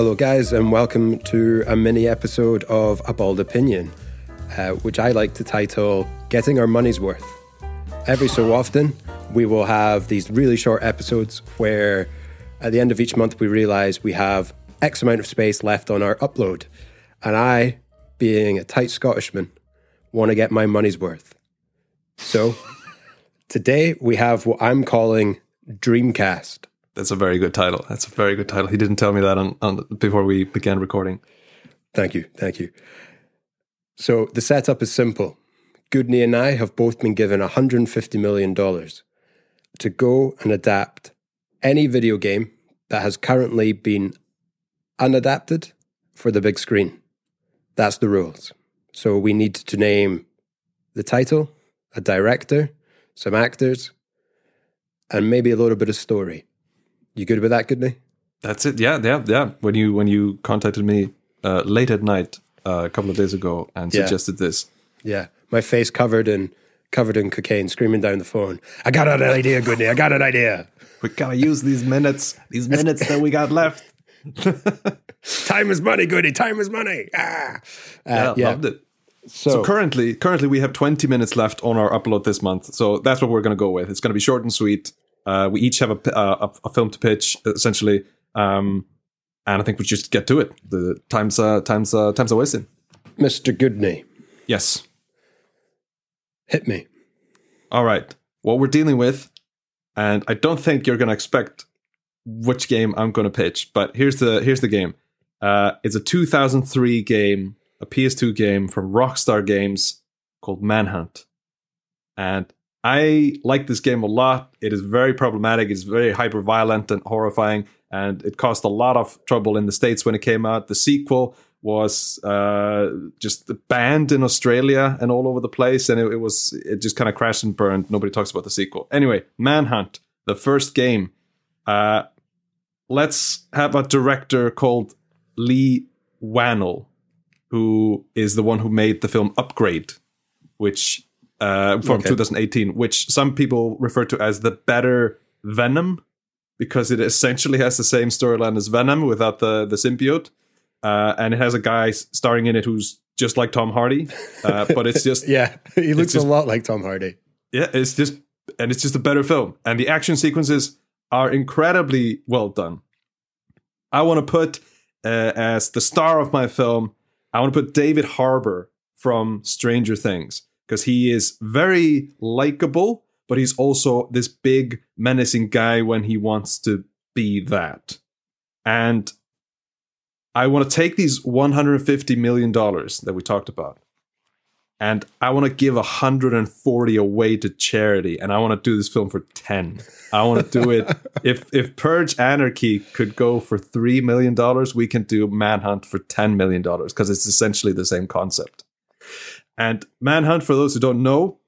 Hello, guys, and welcome to a mini episode of A Bald Opinion, uh, which I like to title Getting Our Money's Worth. Every so often, we will have these really short episodes where at the end of each month we realize we have X amount of space left on our upload. And I, being a tight Scottishman, want to get my money's worth. So today we have what I'm calling Dreamcast. That's a very good title. That's a very good title. He didn't tell me that on, on before we began recording. Thank you. Thank you. So the setup is simple. Guðni and I have both been given $150 million to go and adapt any video game that has currently been unadapted for the big screen. That's the rules. So we need to name the title, a director, some actors, and maybe a little bit of story. You good with that, Guðni? That's it. Yeah, yeah, yeah. When you when you contacted me uh, late at night uh, a couple of days ago and Yeah. suggested this, Yeah, my face covered in covered in cocaine, screaming down the phone. I got an idea, Guðni. I got an idea. we gotta use these minutes, these minutes that we got left. Time is money, Goodey. Time is money. Ah. Yeah, Uh, yeah. loved it. So, So currently, currently we have 20 minutes left on our upload this month. So that's what we're going to go with. It's going to be short and sweet. Uh, we each have a, uh, a, a film to pitch, essentially, um, and I think we just get to it. The times, uh, times, uh, times are wasting. Mr. Guðni, Yes. hit me. All right. What we're dealing with, and I don't think you're going to expect which game I'm going to pitch, but here's the here's the game. Uh, it's a 2003 game, a PS2 game from Rockstar Games called Manhunt, and I like this game a lot. It is very problematic. It's very hyper violent and horrifying, and it caused a lot of trouble in the states when it came out. The sequel was uh, just banned in Australia and all over the place, and it, it was it just kind of crashed and burned. Nobody talks about the sequel. Anyway, Manhunt, the first game. Uh, let's have a director called Leigh Whannell, who is the one who made the film Upgrade, which uh, from Okay. 2018, which some people refer to as the better Venom, because it essentially has the same storyline as Venom without the the symbiote, uh, and it has a guy starring in it who's just like Tom Hardy, uh, but it's just Yeah, he looks just- a lot like Tom Hardy. yeah, it's just and it's just a better film, and the action sequences are incredibly well done. I want to put uh, as the star of my film, I want to put David Harbour from Stranger Things because he is very likable, but he's also this big menacing guy when he wants to be that. And I want to take these 150 million dollars that we talked about and I want to give 140 away to charity, and I want to do this film for 10. I want to do it. if if Purge Anarchy could go for three million dollars, we can do Manhunt for 10 million dollars because it's essentially the same concept. And Manhunt, for those who don't know,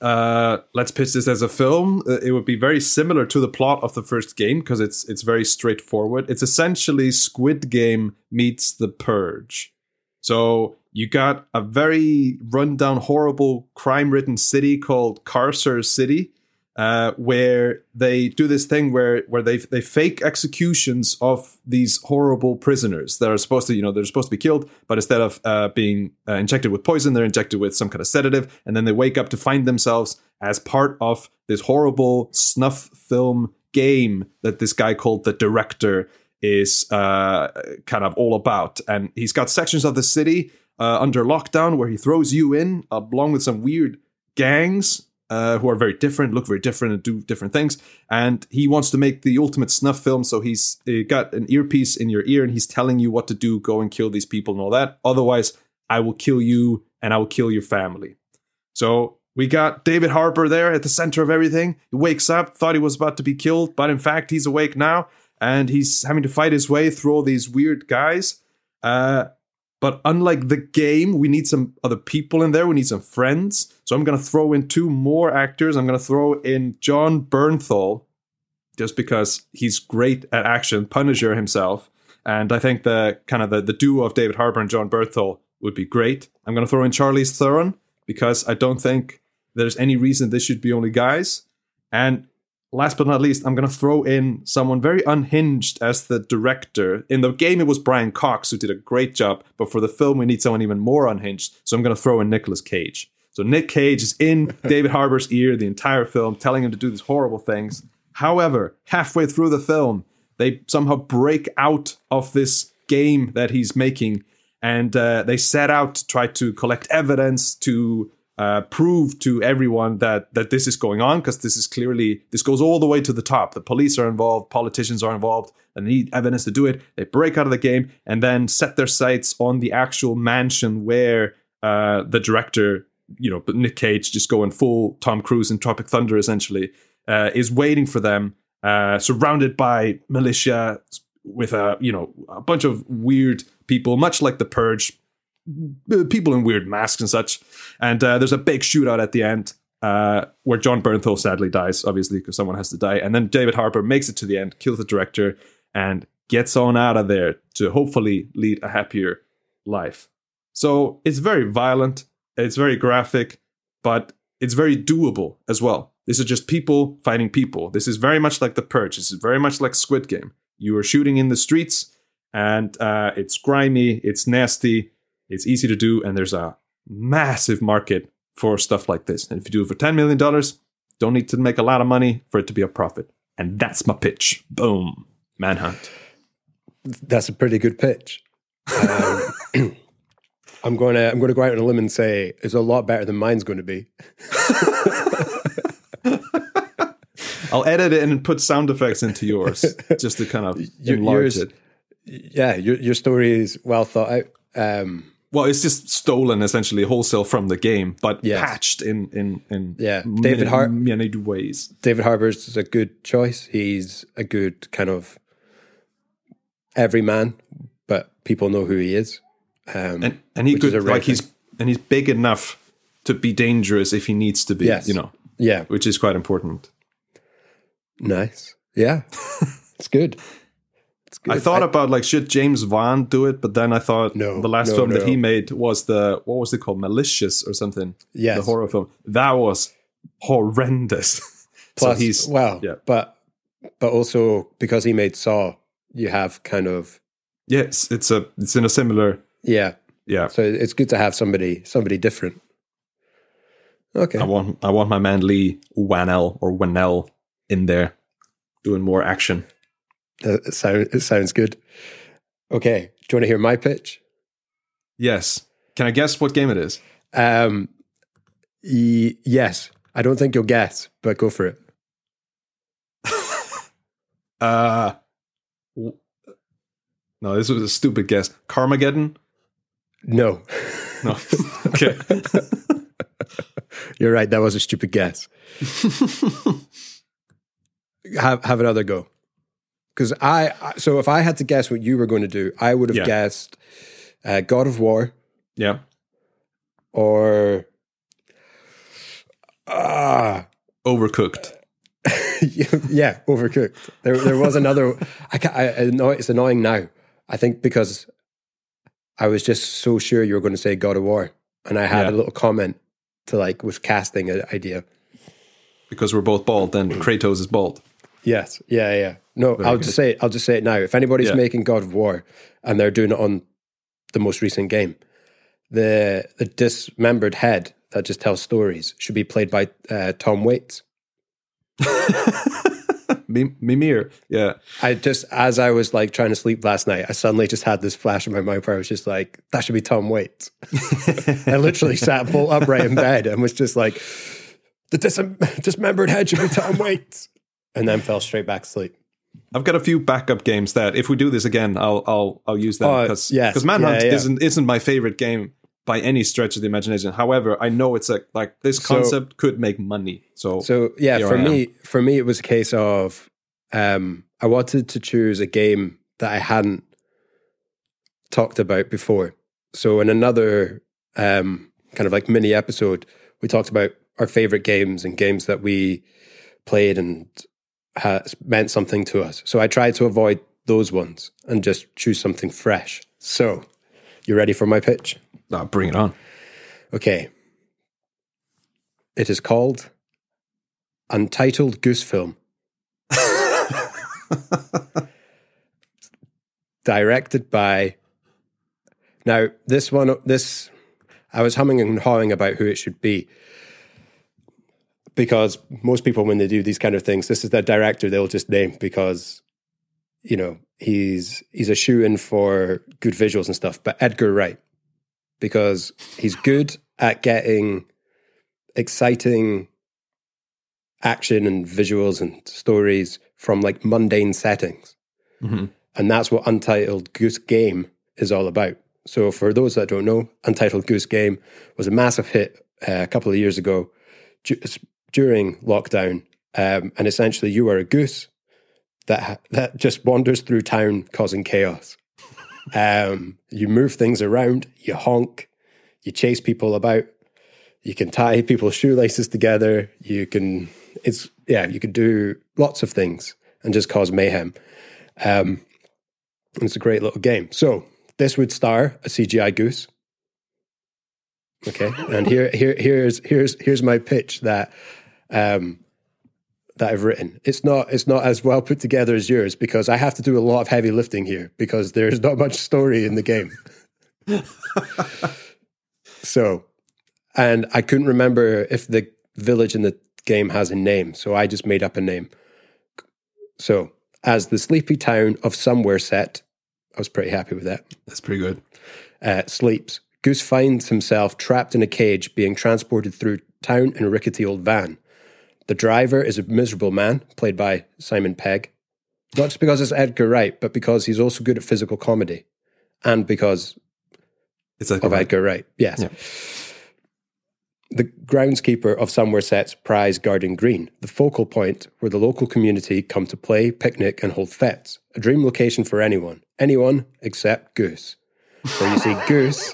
uh, let's pitch this as a film. Uh, It would be very similar to the plot of the first game because it's it's very straightforward. It's essentially Squid Game meets The Purge. So you got a very rundown, horrible, crime-ridden city called Carcer City, uh, where they do this thing where where they they fake executions of these horrible prisoners that are supposed to you know they're supposed to be killed, but instead of uh, being uh, injected with poison, they're injected with some kind of sedative, and then they wake up to find themselves as part of this horrible snuff film game that this guy called the director is uh, kind of all about. And he's got sections of the city uh, under lockdown where he throws you in along with some weird gangs uh, who are very different, look very different, and do different things. And he wants to make the ultimate snuff film, so he's uh, got an earpiece in your ear and he's telling you what to do, go and kill these people and all that. Otherwise, I will kill you and I will kill your family. So we got David Harbour there at the center of everything. He wakes up, thought he was about to be killed, but in fact, he's awake now and he's having to fight his way through all these weird guys. Uh, but unlike the game, we need some other people in there. We need some friends. So I'm going to throw in two more actors. I'm going to throw in Jon Bernthal, just because he's great at action, Punisher himself. And I think the kind of the, the duo of David Harbour and Jon Bernthal would be great. I'm going to throw in Charlize Theron because I don't think there's any reason this should be only guys. And last but not least, I'm going to throw in someone very unhinged as the director. In the game, it was Brian Cox who did a great job, but for the film, we need someone even more unhinged. So I'm going to throw in Nicolas Cage. So Nick Cage is in David Harbour's ear the entire film, telling him to do these horrible things. However, halfway through the film, they somehow break out of this game that he's making and uh, they set out to try to collect evidence to uh, prove to everyone that that this is going on because this is clearly this goes all the way to the top. The police are involved, politicians are involved, and they need evidence to do it. They break out of the game and then set their sights on the actual mansion where uh, the director, you know, Nick Cage, just going full Tom Cruise in Tropic Thunder, essentially, uh, is waiting for them, uh, surrounded by militia with a you know a bunch of weird people, much like the Purge, people in weird masks and such. And uh, there's a big shootout at the end uh, where Jon Bernthal sadly dies, obviously, because someone has to die. And then David Harbour makes it to the end, kills the director, and gets on out of there to hopefully lead a happier life. So it's very violent, it's very graphic, but it's very doable as well. This is just people fighting people. This is very much like The Purge. This is very much like Squid Game. You are shooting in the streets, and uh, it's grimy, it's nasty, it's easy to do, and there's a massive market for stuff like this. And if you do it for $10 million, don't need to make a lot of money for it to be a profit. And that's my pitch. Boom. Manhunt. That's a pretty good pitch. Um, I'm going to I'm going to go out on a limb and say it's a lot better than mine's going to be. I'll edit it and put sound effects into yours just to kind of enlarge yours, it. Yeah, your your story is well thought out. Um, Well, it's just stolen essentially wholesale from the game, but Yes. patched in in in Yeah, many, David Har- many ways. David Harbour's is a good choice. He's a good kind of everyman, but people know who he is. Um, and and he could like he's and he's big enough to be dangerous if he needs to be. Yes. You know, yeah, which is quite important. nice. Yeah, it's good. It's good. I thought about like should James Wan do it, but then I thought No, the last no, film that he made was the what was it called, Malicious or something? Yeah, the horror film that was horrendous. Plus, so he's well, yeah. but but also because he made Saw, you have kind of yes, it's a it's in a similar yeah. yeah. So it's good to have somebody somebody different. Okay. I want I want my man Leigh Whannell or Whannell in there doing more action. It, sound, it sounds good. Okay. Do you want to hear my pitch? Yes. Can I guess what game it is? Um, yes. I don't think you'll guess, but go for it. Uh w- no, this was a stupid guess. Carmageddon? No. No. okay. You're right. That was a stupid guess. have have another go. Because I I- so if I had to guess what you were going to do, I would have Yeah. guessed uh, God of War yeah. or ah Overcooked. yeah, overcooked. There, there was another. I, ca I, I know it's annoying now. I think because I was just so sure you were going to say God of War, and I had Yeah. a little comment to like with casting an idea. Because we're both bald, then Kratos is bald. Yes, yeah, yeah. No, Very I'll good. just say it. I'll just say it now. If anybody's Yeah. making God of War and they're doing it on the most recent game, the the dismembered head that just tells stories should be played by uh, Tom Waits. Mimir. Yeah. I just, as I was like trying to sleep last night, I suddenly just had this flash in my mind where I was just like, that should be Tom Waits. I literally sat bolt upright in bed and was just like, the dis- dismembered head should be Tom Waits. And then fell straight back asleep. I've got a few backup games that if we do this again, I'll I'll I'll use them Oh, because yes. Manhunt Yeah, yeah. isn't isn't my favorite game by any stretch of the imagination. However, I know it's a like this So- concept could make money. So, So yeah, for me, for me, it was a case of um, I wanted to choose a game that I hadn't talked about before. So in another um, kind of like mini episode, we talked about our favorite games and games that we played and has meant something to us. So I tried to avoid those ones and just choose something fresh. So you ready for my pitch? Ah, bring it on. Okay. It is called Untitled Goose Film Directed by. Now, this one, this, I was humming and hawing about who it should be. Because most people, when they do these kind of things, this is the director they'll just name because, you know, he's he's a shoe in for good visuals and stuff. But Edgar Wright, because he's good at getting exciting action and visuals and stories from like mundane settings. Mm-hmm. And that's what Untitled Goose Game is all about. So, for those that don't know, Untitled Goose Game was a massive hit uh, a couple of years ago during lockdown. Um, and essentially, you are a goose that that just wanders through town causing chaos. Um, you move things around, you honk, you chase people about, you can tie people's shoelaces together, you can it's yeah, you could do lots of things and just cause mayhem. Um, it's a great little game. So this would star a CGI goose. Okay, and here here here's here's here's my pitch that um, that I've written. It's not it's not as well put together as yours because I have to do a lot of heavy lifting here because there's not much story in the game. so, and I couldn't remember if the village in the game has a name, so I just made up a name. So, as the sleepy town of somewhere set, I was pretty happy with that. That's pretty good. Uh, sleeps. Goose finds himself trapped in a cage, being transported through town in a rickety old van. The driver is a miserable man, played by Simon Pegg. Not just because it's Edgar Wright, but because he's also good at physical comedy, and because It's like of Edgar Wright. Yes. Yeah. The groundskeeper of Somerset's prize Garden Green, the focal point where the local community come to play, picnic, and hold fetes. A dream location for anyone. Anyone except Goose. So you see, Goose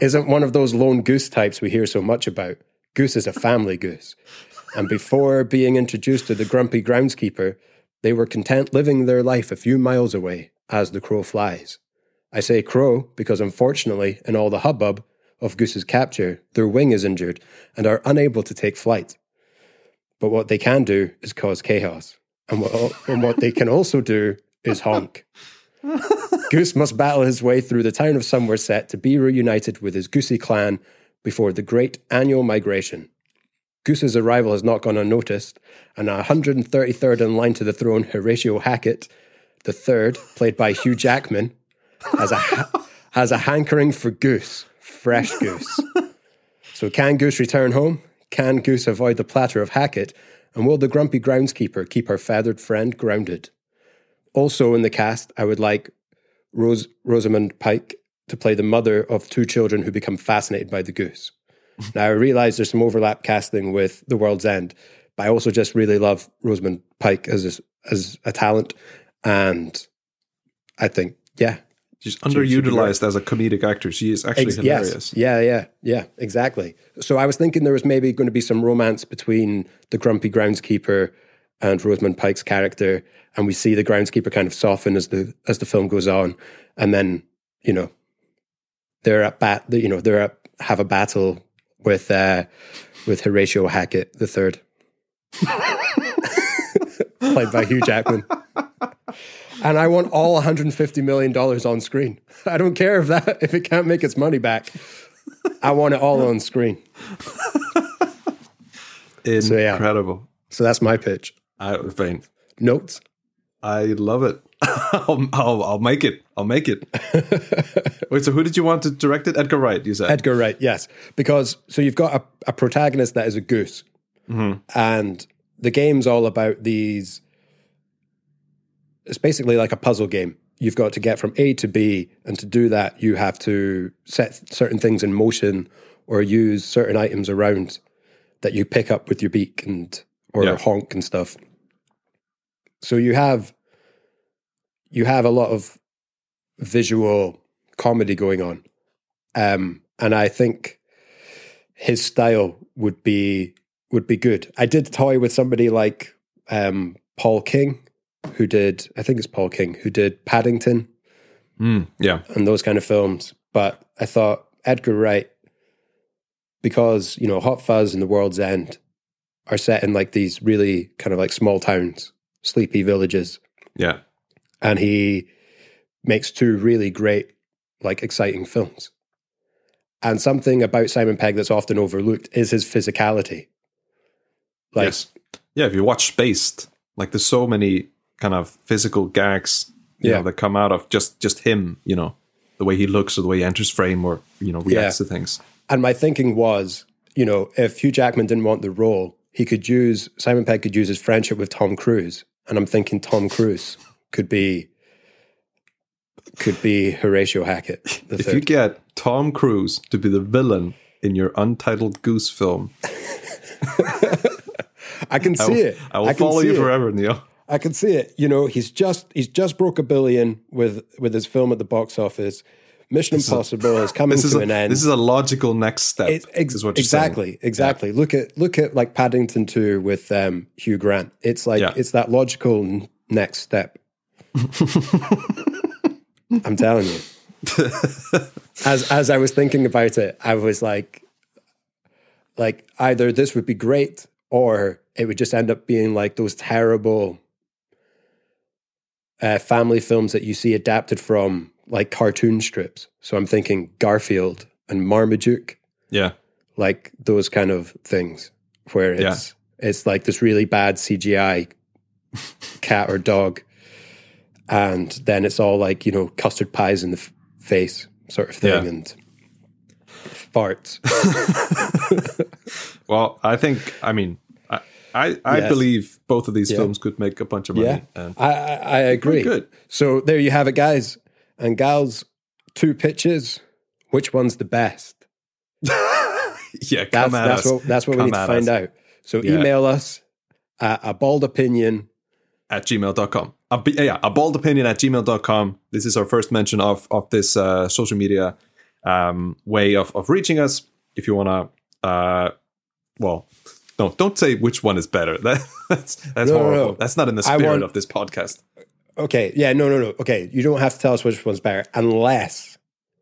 isn't one of those lone goose types we hear so much about. Goose is a family goose. And before being introduced to the grumpy groundskeeper, they were content living their life a few miles away as the crow flies. I say crow because unfortunately, in all the hubbub of Goose's capture, their wing is injured and are unable to take flight. But what they can do is cause chaos. And what, and what they can also do is honk. Goose must battle his way through the town of Somerset to be reunited with his Goosey clan before the great annual migration. Goose's arrival has not gone unnoticed, and 133rd in line to the throne, Horatio Hackett, the third, played by Hugh Jackman, has a ha- has a hankering for goose, fresh goose. so, can Goose return home? Can Goose avoid the platter of Hackett? And will the grumpy groundskeeper keep her feathered friend grounded? Also in the cast, I would like Rose Rosamund Pike to play the mother of two children who become fascinated by the goose. Now I realize there's some overlap casting with The World's End, but I also just really love Rosamund Pike as a, as a talent, and I think yeah, She's underutilized as a comedic actor. She is actually Ex- hilarious. Yes. Yeah, yeah, yeah, exactly. So I was thinking there was maybe going to be some romance between the grumpy groundskeeper and Rosamund Pike's character, and we see the groundskeeper kind of soften as the as the film goes on, and then you know they're at bat, you know they're at, have a battle with uh, with Horatio Hackett the third, played by Hugh Jackman. And I want all 150 million dollars on screen. I don't care if that if it can't make its money back. I want it all on screen. yeah. Incredible. So that's my pitch. I, fine. Notes. I love it. I'll, I'll, I'll make it. I'll make it. Wait, so who did you want to direct it? Edgar Wright, you said. Edgar Wright, yes. Because so you've got a, a protagonist that is a goose. Mm-hmm. And the game's all about these it's basically like a puzzle game. You've got to get from A to B, and to do that, you have to set certain things in motion or use certain items around that you pick up with your beak and or Yeah. honk and stuff. So you have you have a lot of visual comedy going on, um, and I think his style would be would be good. I did toy with somebody like um, Paul King, who did I think it's Paul King who did Paddington Mm, yeah. and those kind of films. But I thought Edgar Wright, because you know Hot Fuzz and The World's End are set in like these really kind of like small towns, sleepy villages, Yeah. And he makes two really great, like exciting films. And something about Simon Pegg that's often overlooked is his physicality. Like, yes. Yeah, if you watch Spaced, like there's so many kind of physical gags, you Yeah. know, that come out of just just him, you know, the way he looks or the way he enters frame or, you know, reacts to things. and my thinking was, you know, if Hugh Jackman didn't want the role, he could use Simon Pegg could use his friendship with Tom Cruise, and I'm thinking Tom Cruise could be could be Horatio Hackett. If you get Tom Cruise to be the villain in your untitled Goose film, I can I see will, it. I will can follow you it. forever, Neill. I can see it. You know, he's just he's just broke a billion with with his film at the box office. Mission Impossible is coming This is to a, an end. this is a logical next step. It- ex- is what you're saying. exactly, exactly. Look at look at like Paddington Two with um, Hugh Grant. It's like Yeah. it's that logical next step. I'm telling you. as as I was thinking about it, I was like, like either this would be great or it would just end up being like those terrible uh, family films that you see adapted from like cartoon strips. So I'm thinking Garfield and Marmaduke Yeah. like those kind of things where it's it's like this really bad CGI cat or dog, and then it's all like you know custard pies in the f- face sort of thing Yeah. and farts. Well, I think, I mean, I, I, I Yes. believe both of these Yeah. films could make a bunch of money. Yeah. And I, I, agree. good. So there you have it, guys and gals. Two pitches. Which one's the best? yeah, That's come at that's us. what that's what we need to find us. out. So Yeah. email us at a bald opinion at gmail.com. A, yeah, a bold opinion at gmail.com. This is our first mention of, of this uh, social media um, way of, of reaching us. If you want to, uh, well, no, don't say which one is better. That, that's that's No, no, horrible. no. That's not in the spirit want- of this podcast. Okay, yeah, no, no, no. Okay, you don't have to tell us which one's better unless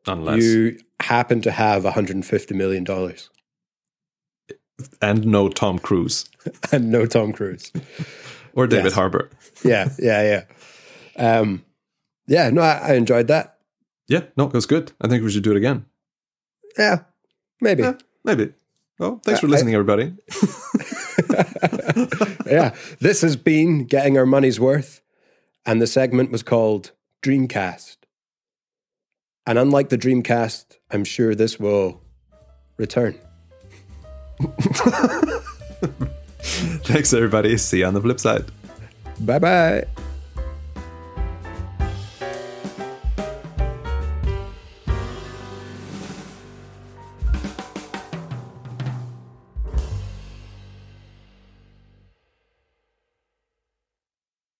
Unless. you happen to have 150 million dollars and no Tom Cruise and no Tom Cruise. Or David Yes. Harbour. Yeah, yeah, yeah. Um, yeah, no, I, I enjoyed that. Yeah, no, it was good. I think we should do it again. Yeah, maybe. Yeah, maybe. Well, thanks for I- listening, everybody. yeah, this has been getting our money's worth, and the segment was called Dreamcast. And unlike the Dreamcast, I'm sure this will return. Thanks, everybody. See you on the flip side. Bye bye.